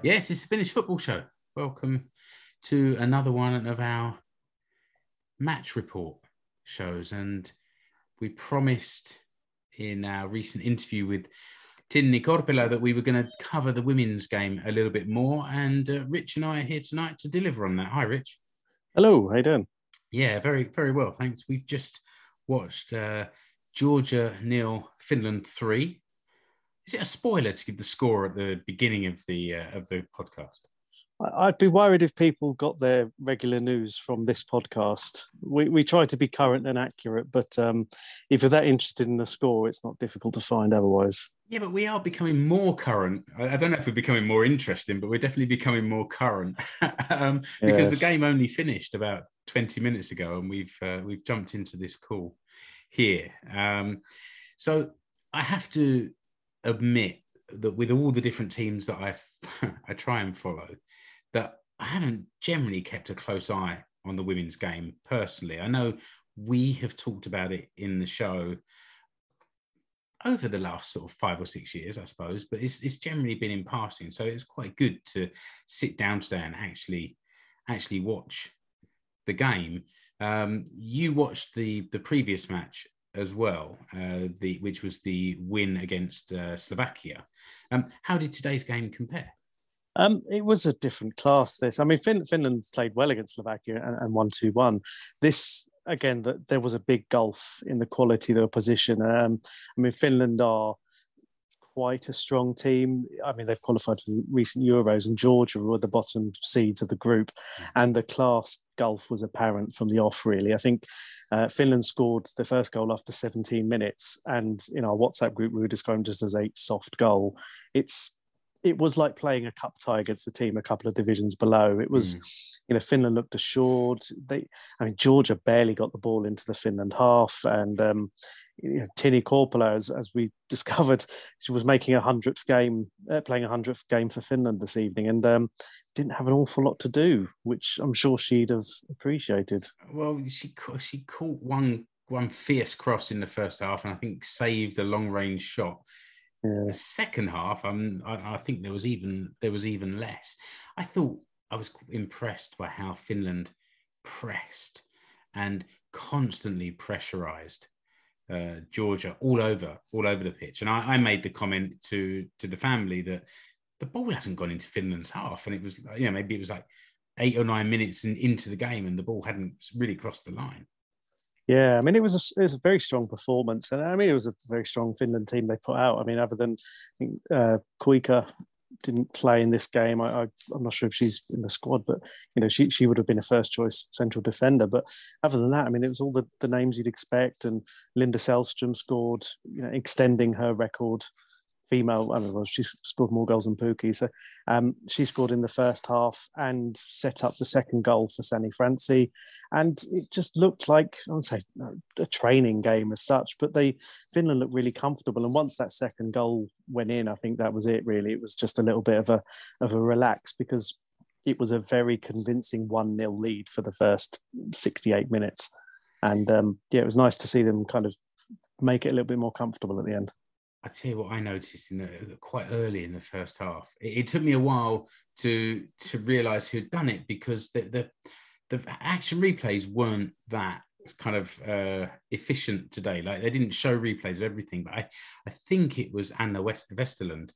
Yes, it's the Finnish Football Show. Welcome to another one of our match report shows. And we promised in our recent interview with Tinni Korpela that we were going to cover the women's game a little bit more. And uh, Rich and I are here tonight to deliver on that. Hi, Rich. Hello, how you doing? Yeah, very, very well. Thanks. We've just watched uh, Georgia nil, Finland three. Is it a spoiler to give the score at the beginning of the uh, of the podcast? I'd be worried if people got their regular news from this podcast. We, we try to be current and accurate, but um, if you're that interested in the score, it's not difficult to find otherwise. Yeah, but we are becoming more current. I, I don't know if we're becoming more interesting, but we're definitely becoming more current um, because yes. the game only finished about 20 minutes ago, and we've uh, we've jumped into this call here. Um, so I have to admit that with all the different teams that I I try and follow, that I haven't generally kept a close eye on the women's game personally. I know we have talked about it in the show over the last sort of five or six years, I suppose, but it's, it's generally been in passing. So it's quite good to sit down today and actually actually watch the game. Um, you watched the the previous match as well, uh, the which was the win against uh, Slovakia. Um, how did today's game compare? Um, it was a different class. This, I mean, fin- Finland played well against Slovakia and, and won two one. This again, that there was a big gulf in the quality of the opposition. Um, I mean, Finland are quite a strong team. I mean, they've qualified for recent Euros, and Georgia were the bottom seeds of the group, mm. and the class gulf was apparent from the off. Really, I think uh, Finland scored the first goal after 17 minutes, and in our WhatsApp group, we were describing just as a soft goal. It's it was like playing a cup tie against a team a couple of divisions below. It was, mm. you know, Finland looked assured. They, I mean, Georgia barely got the ball into the Finland half, and um, you know, Tinni Korpela, as, as we discovered, she was making a hundredth game, uh, playing a hundredth game for Finland this evening, and um, didn't have an awful lot to do, which I'm sure she'd have appreciated. Well, she she caught one one fierce cross in the first half, and I think saved a long range shot yeah. The second half, I'm, I, I think there was even there was even less. I thought I was impressed by how Finland pressed and constantly pressurized uh, Georgia all over all over the pitch. And I, I, made the comment to to the family that the ball hasn't gone into Finland's half, and it was you know maybe it was like eight or nine minutes in, into the game, and the ball hadn't really crossed the line. Yeah, I mean, it was a, it was a very strong performance, and I mean, it was a very strong Finland team they put out. I mean, other than uh, Kuikka didn't play in this game, I, I, am not sure if she's in the squad, but you know, she she would have been a first choice central defender. But other than that, I mean, it was all the, the names you'd expect, and Linda Sällström scored, you know, extending her record female. I don't know. She scored more goals than Pukki. so um, she scored in the first half and set up the second goal for Sanni Franssi. And it just looked like I would say a training game as such, but they Finland looked really comfortable. And once that second goal went in, I think that was it. Really, it was just a little bit of a of a relax because it was a very convincing one 0 lead for the first sixty eight minutes. And um, yeah, it was nice to see them kind of make it a little bit more comfortable at the end. I tell you what, I noticed in the quite early in the first half. It, it took me a while to to realise who'd done it because the, the the action replays weren't that kind of uh, efficient today. Like they didn't show replays of everything, but I, I think it was Anna West- Westerlund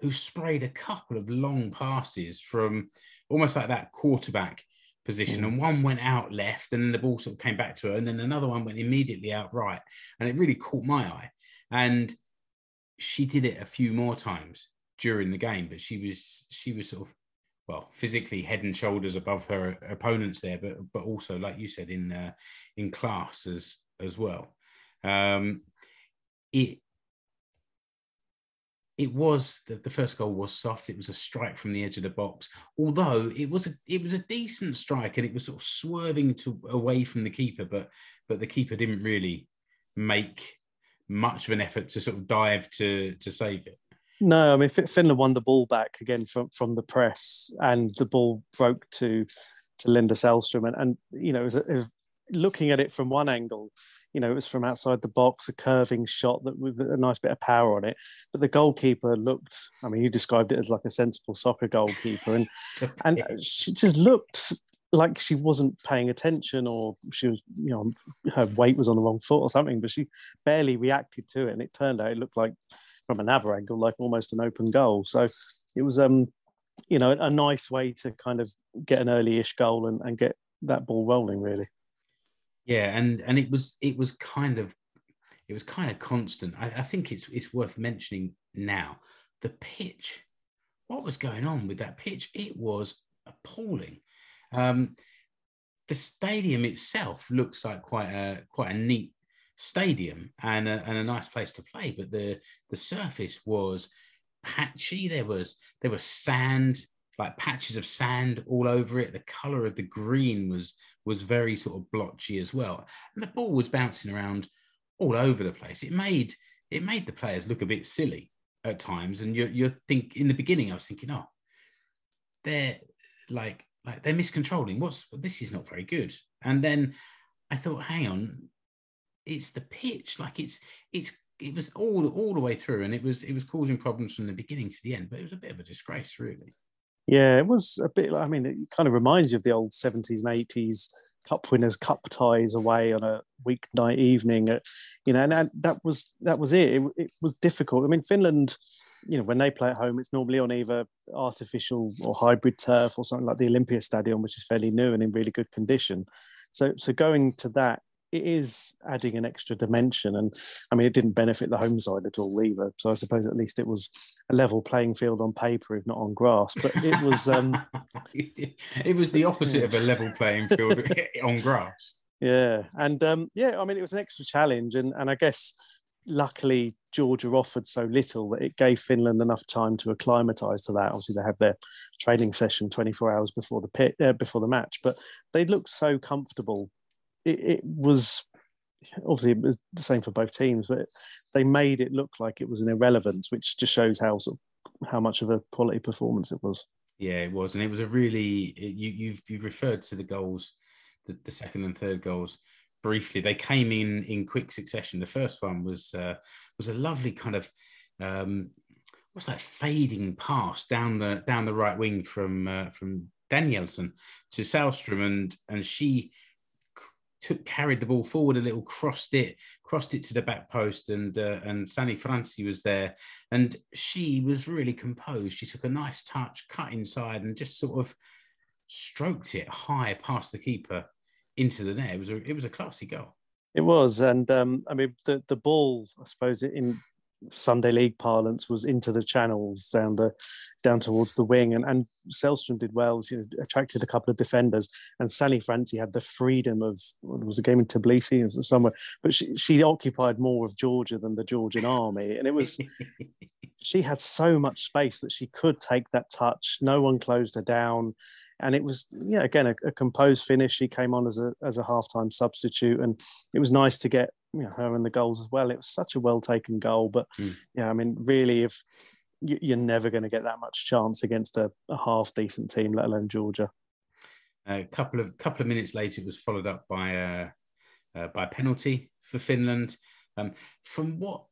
who sprayed a couple of long passes from almost like that quarterback position, mm. and one went out left, and then the ball sort of came back to her, and then another one went immediately out right, and it really caught my eye. And she did it a few more times during the game, but she was she was sort of well physically head and shoulders above her opponents there, but but also like you said in uh, in class as as well. Um, it it was the, the first goal was soft. It was a strike from the edge of the box, although it was a it was a decent strike and it was sort of swerving to away from the keeper, but but the keeper didn't really make much of an effort to sort of dive to to save it. No, I mean Finland won the ball back again from from the press, and the ball broke to to Linda Sällström, and, and you know it was, a, it was looking at it from one angle, you know, it was from outside the box, a curving shot that with a nice bit of power on it. But the goalkeeper looked, I mean, you described it as like a sensible soccer goalkeeper. And, and she just looked like she wasn't paying attention or she was, you know, her weight was on the wrong foot or something, but she barely reacted to it. And it turned out it looked like, from another angle, like almost an open goal. So it was, um, you know, a nice way to kind of get an early-ish goal and, and get that ball rolling, really. Yeah, and and it was it was kind of it was kind of constant. I, I think it's it's worth mentioning now. The pitch, what was going on with that pitch? It was appalling. Um, the stadium itself looks like quite a quite a neat stadium and a, and a nice place to play, but the the surface was patchy. There was there was sand like patches of sand all over it. The color of the green was was very sort of blotchy as well, and the ball was bouncing around all over the place. It made it made the players look a bit silly at times. And you you think in the beginning, I was thinking, oh, they're like like they're miscontrolling. What's this is not very good. And then I thought, hang on, it's the pitch. Like it's it's it was all all the way through, and it was it was causing problems from the beginning to the end. But it was a bit of a disgrace, really. Yeah, it was a bit. I mean, it kind of reminds you of the old seventies and eighties cup winners cup ties away on a weeknight evening. At, you know, and, and, that was that was it. it. It was difficult. I mean, Finland. You know, when they play at home, it's normally on either artificial or hybrid turf or something like the Olympia Stadium, which is fairly new and in really good condition. So, so going to that it is adding an extra dimension. And I mean, it didn't benefit the home side at all either. So I suppose at least it was a level playing field on paper, if not on grass. But it was. Um, it was the opposite of a level playing field on grass. Yeah, and um, yeah, I mean, it was an extra challenge, and and I guess luckily Georgia offered so little that it gave Finland enough time to acclimatise to that. Obviously, they have their training session 24 hours before the pit uh, before the match, but they looked so comfortable it, it was obviously it was the same for both teams, but they made it look like it was an irrelevance, which just shows how how much of a quality performance it was. Yeah, it was, and it was a really you you've you've referred to the goals, the, the second and third goals briefly. They came in in quick succession. The first one was uh, was a lovely kind of um, what's that fading pass down the down the right wing from uh, from Danielsson to Sällström, and and she took carried the ball forward a little, crossed it, crossed it to the back post, and uh, and Sanni Franssi was there, and she was really composed. She took a nice touch, cut inside, and just sort of stroked it high past the keeper into the net. It was a it was a classy goal. It was, and um, I mean the the ball. I suppose in Sunday league parlance was into the channels down the down towards the wing and, and Sällström did well you know, attracted a couple of defenders and Sanni Franssi had the freedom of what was a game in Tbilisi or somewhere but she, she occupied more of Georgia than the Georgian army and it was she had so much space that she could take that touch no one closed her down and it was yeah again a, a composed finish she came on as a as a halftime substitute and it was nice to get you know, her and the goals as well. It was such a well taken goal, but mm. yeah, I mean, really, if you're never going to get that much chance against a, a half decent team, let alone Georgia. A couple of couple of minutes later, it was followed up by a uh, by a penalty for Finland. Um, from what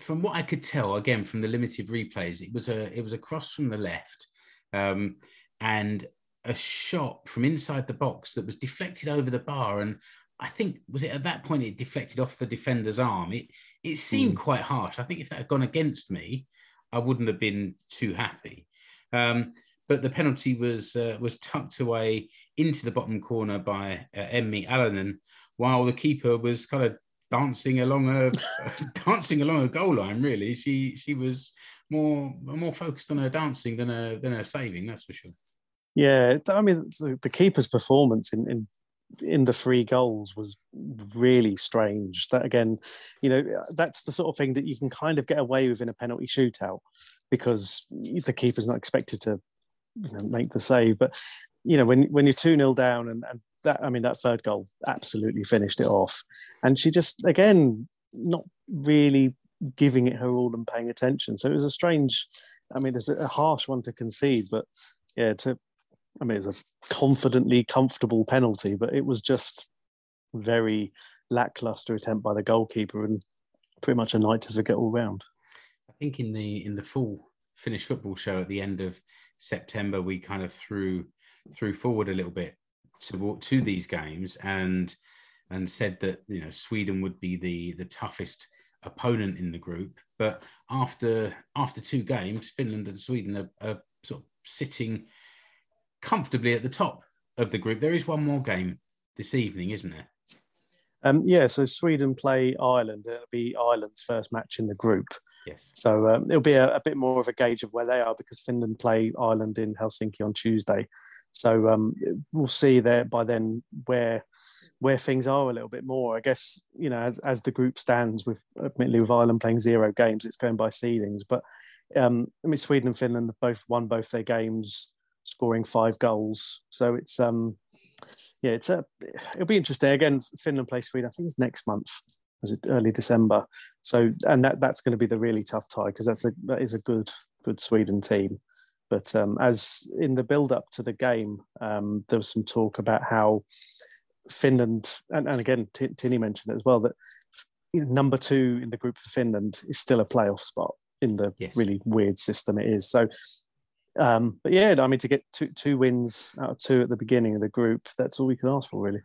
from what I could tell, again from the limited replays, it was a it was a cross from the left, um, and a shot from inside the box that was deflected over the bar. And I think was it at that point it deflected off the defender's arm. It it seemed mm. quite harsh. I think if that had gone against me, I wouldn't have been too happy. Um, but the penalty was uh, was tucked away into the bottom corner by uh, Emmi Alanen, while the keeper was kind of dancing along a dancing along a goal line. Really, she she was more more focused on her dancing than her than her saving. That's for sure. Yeah, I mean the, the keeper's performance in, in in the three goals was really strange. That again, you know, that's the sort of thing that you can kind of get away with in a penalty shootout because the keeper's not expected to you know, make the save. But you know, when when you're two 0 down and, and that, I mean, that third goal absolutely finished it off. And she just again not really giving it her all and paying attention. So it was a strange. I mean, it's a harsh one to concede, but yeah, to I mean, it was a confidently comfortable penalty, but it was just very lackluster attempt by the goalkeeper and pretty much a night to forget all round. I think in the in the full Finnish football show at the end of September, we kind of threw threw forward a little bit to to these games and and said that you know Sweden would be the the toughest opponent in the group. But after after two games, Finland and Sweden are, are sort of sitting comfortably at the top of the group. There is one more game this evening, isn't there? Um, yeah, so Sweden play Ireland. It'll be Ireland's first match in the group. Yes. So um, it'll be a, a, bit more of a gauge of where they are because Finland play Ireland in Helsinki on Tuesday. So um, we'll see there by then where where things are a little bit more. I guess you know as as the group stands with admittedly with Ireland playing zero games, it's going by seedings. But um, I mean Sweden and Finland have both won both their games, scoring five goals. So it's um yeah it's a it'll be interesting again. Finland play Sweden. I think it's next month. Was it early December? So and that that's going to be the really tough tie because that's a that is a good good Sweden team. But um, as in the build up to the game, um, there was some talk about how Finland, and, and again, T- Tinni mentioned it as well, that number two in the group for Finland is still a playoff spot in the yes. really weird system it is. So, um, but yeah, I mean, to get two, two wins out of two at the beginning of the group, that's all we can ask for, really.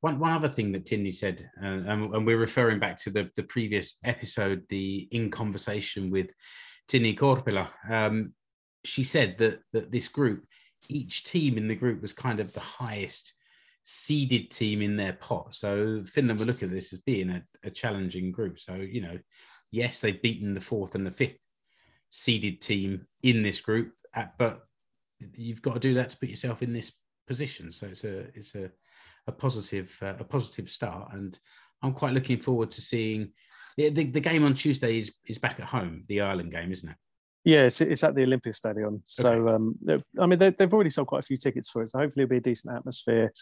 One, one other thing that Tinni said, uh, and, and, we're referring back to the, the previous episode, the In Conversation with Tinni Korpela. Um, she said that, that this group, each team in the group was kind of the highest seeded team in their pot. So Finland will look at this as being a, a challenging group. So, you know, yes, they've beaten the fourth and the fifth seeded team in this group, but you've got to do that to put yourself in this position. So it's a it's a a positive uh, a positive start, and I'm quite looking forward to seeing the, the, the game on Tuesday is is back at home, the Ireland game, isn't it? Yeah, it's, it's at the Olympia Stadium. So, okay. um, I mean, they, have already sold quite a few tickets for it. So, hopefully, it'll be a decent atmosphere.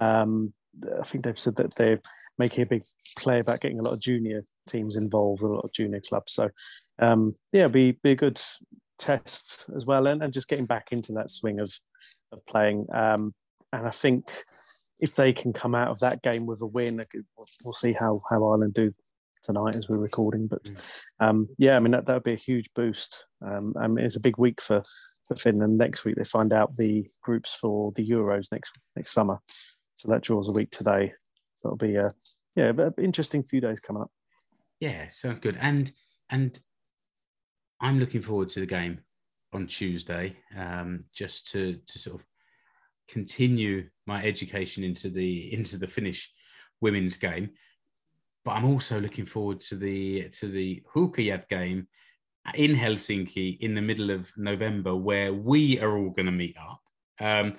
Um, I think they've said that they're making a big play about getting a lot of junior teams involved, a lot of junior clubs. So, um, yeah, be be a good test as well, and, and just getting back into that swing of of playing. Um, and I think if they can come out of that game with a win, we'll see how how Ireland do tonight as we're recording. But mm. um, yeah, I mean that that would be a huge boost. Um, I mean, it's a big week for for Finland. Next week they find out the groups for the Euros next next summer, so that draws a week today. So it'll be a yeah, an interesting few days coming up. Yeah, sounds good. And and I'm looking forward to the game on Tuesday, um, just to to sort of continue my education into the into the Finnish women's game but I'm also looking forward to the to the Huuhkajat game in Helsinki in the middle of November, where we are all going to meet up. Um,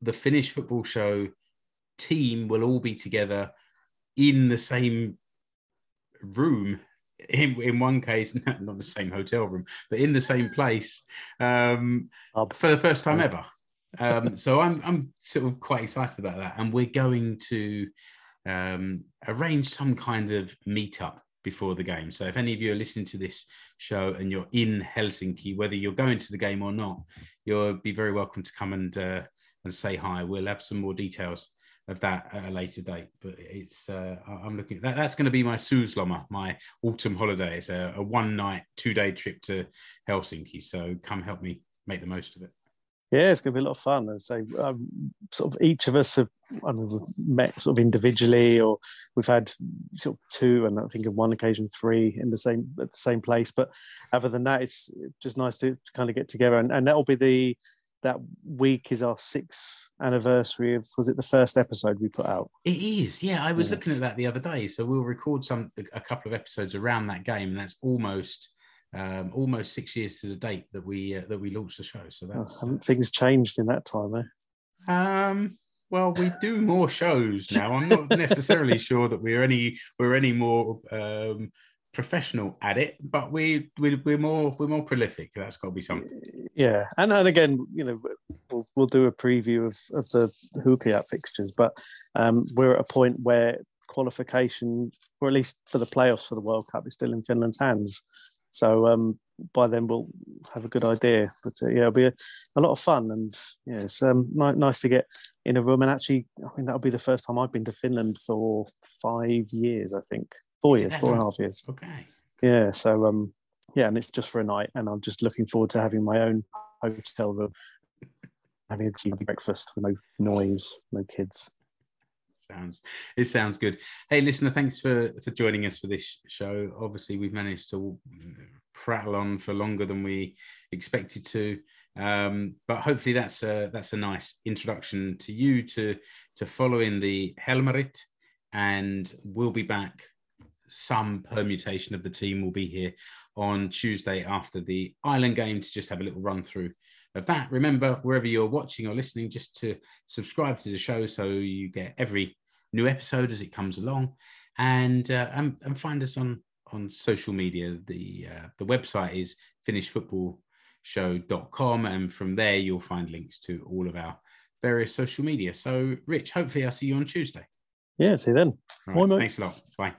the Finnish football show team will all be together in the same room. In, in one case, not the same hotel room, but in the same place um, for the first time ever. Um, so I'm I'm sort of quite excited about that, and we're going to um, arrange some kind of meetup before the game. So if any of you are listening to this show and you're in Helsinki, whether you're going to the game or not, you'll be very welcome to come and uh, and say hi. We'll have some more details of that at a later date. But it's uh, I'm looking that that's going to be my Syysloma, my autumn holiday. It's a, a one night, two day trip to Helsinki. So come help me make the most of it. Yeah, it's going to be a lot of fun. So, um, sort of each of us have i know met sort of individually, or we've had sort of two, and I think on one occasion three in the same at the same place. But other than that, it's just nice to, to kind of get together, and, and that'll be the that week is our sixth anniversary of was it the first episode we put out it is yeah i was yeah. looking at that the other day so we'll record some a couple of episodes around that game and that's almost um, almost six years to the date that we uh, that we launched the show. So that's oh, things changed in that time, eh? Um, well, we do more shows now. I'm not necessarily sure that we're any we're any more um, professional at it, but we, we we're more we're more prolific. That's got to be something. Yeah, and and again, you know, we'll, do a preview of of the Huuhkajat fixtures, but um, we're at a point where qualification, or at least for the playoffs for the World Cup, is still in Finland's hands. So um, by then we'll have a good idea. But uh, yeah, it'll be a, a, lot of fun, and yeah, it's um, ni- nice to get in a room. And actually, I mean, that'll be the first time I've been to Finland for five years, I think. Four years, four and a half years. Okay. Yeah. So, um, yeah, and it's just for a night. And I'm just looking forward to having my own hotel room, having a breakfast with no noise, no kids sounds it sounds good hey listener thanks for for joining us for this show obviously we've managed to prattle on for longer than we expected to um, but hopefully that's a that's a nice introduction to you to to following the Helmarit, and we'll be back. Some permutation of the team will be here on Tuesday after the Ireland game to just have a little run through of that. Remember, wherever you're watching or listening, just to subscribe to the show so you get every new episode as it comes along, and uh, and, and find us on on social media. The uh, the website is Finnish Football show.com. And from there, you'll find links to all of our various social media. So, Rich, hopefully, I'll see you on Tuesday. Yeah, see you then. Right, thanks a lot. Bye.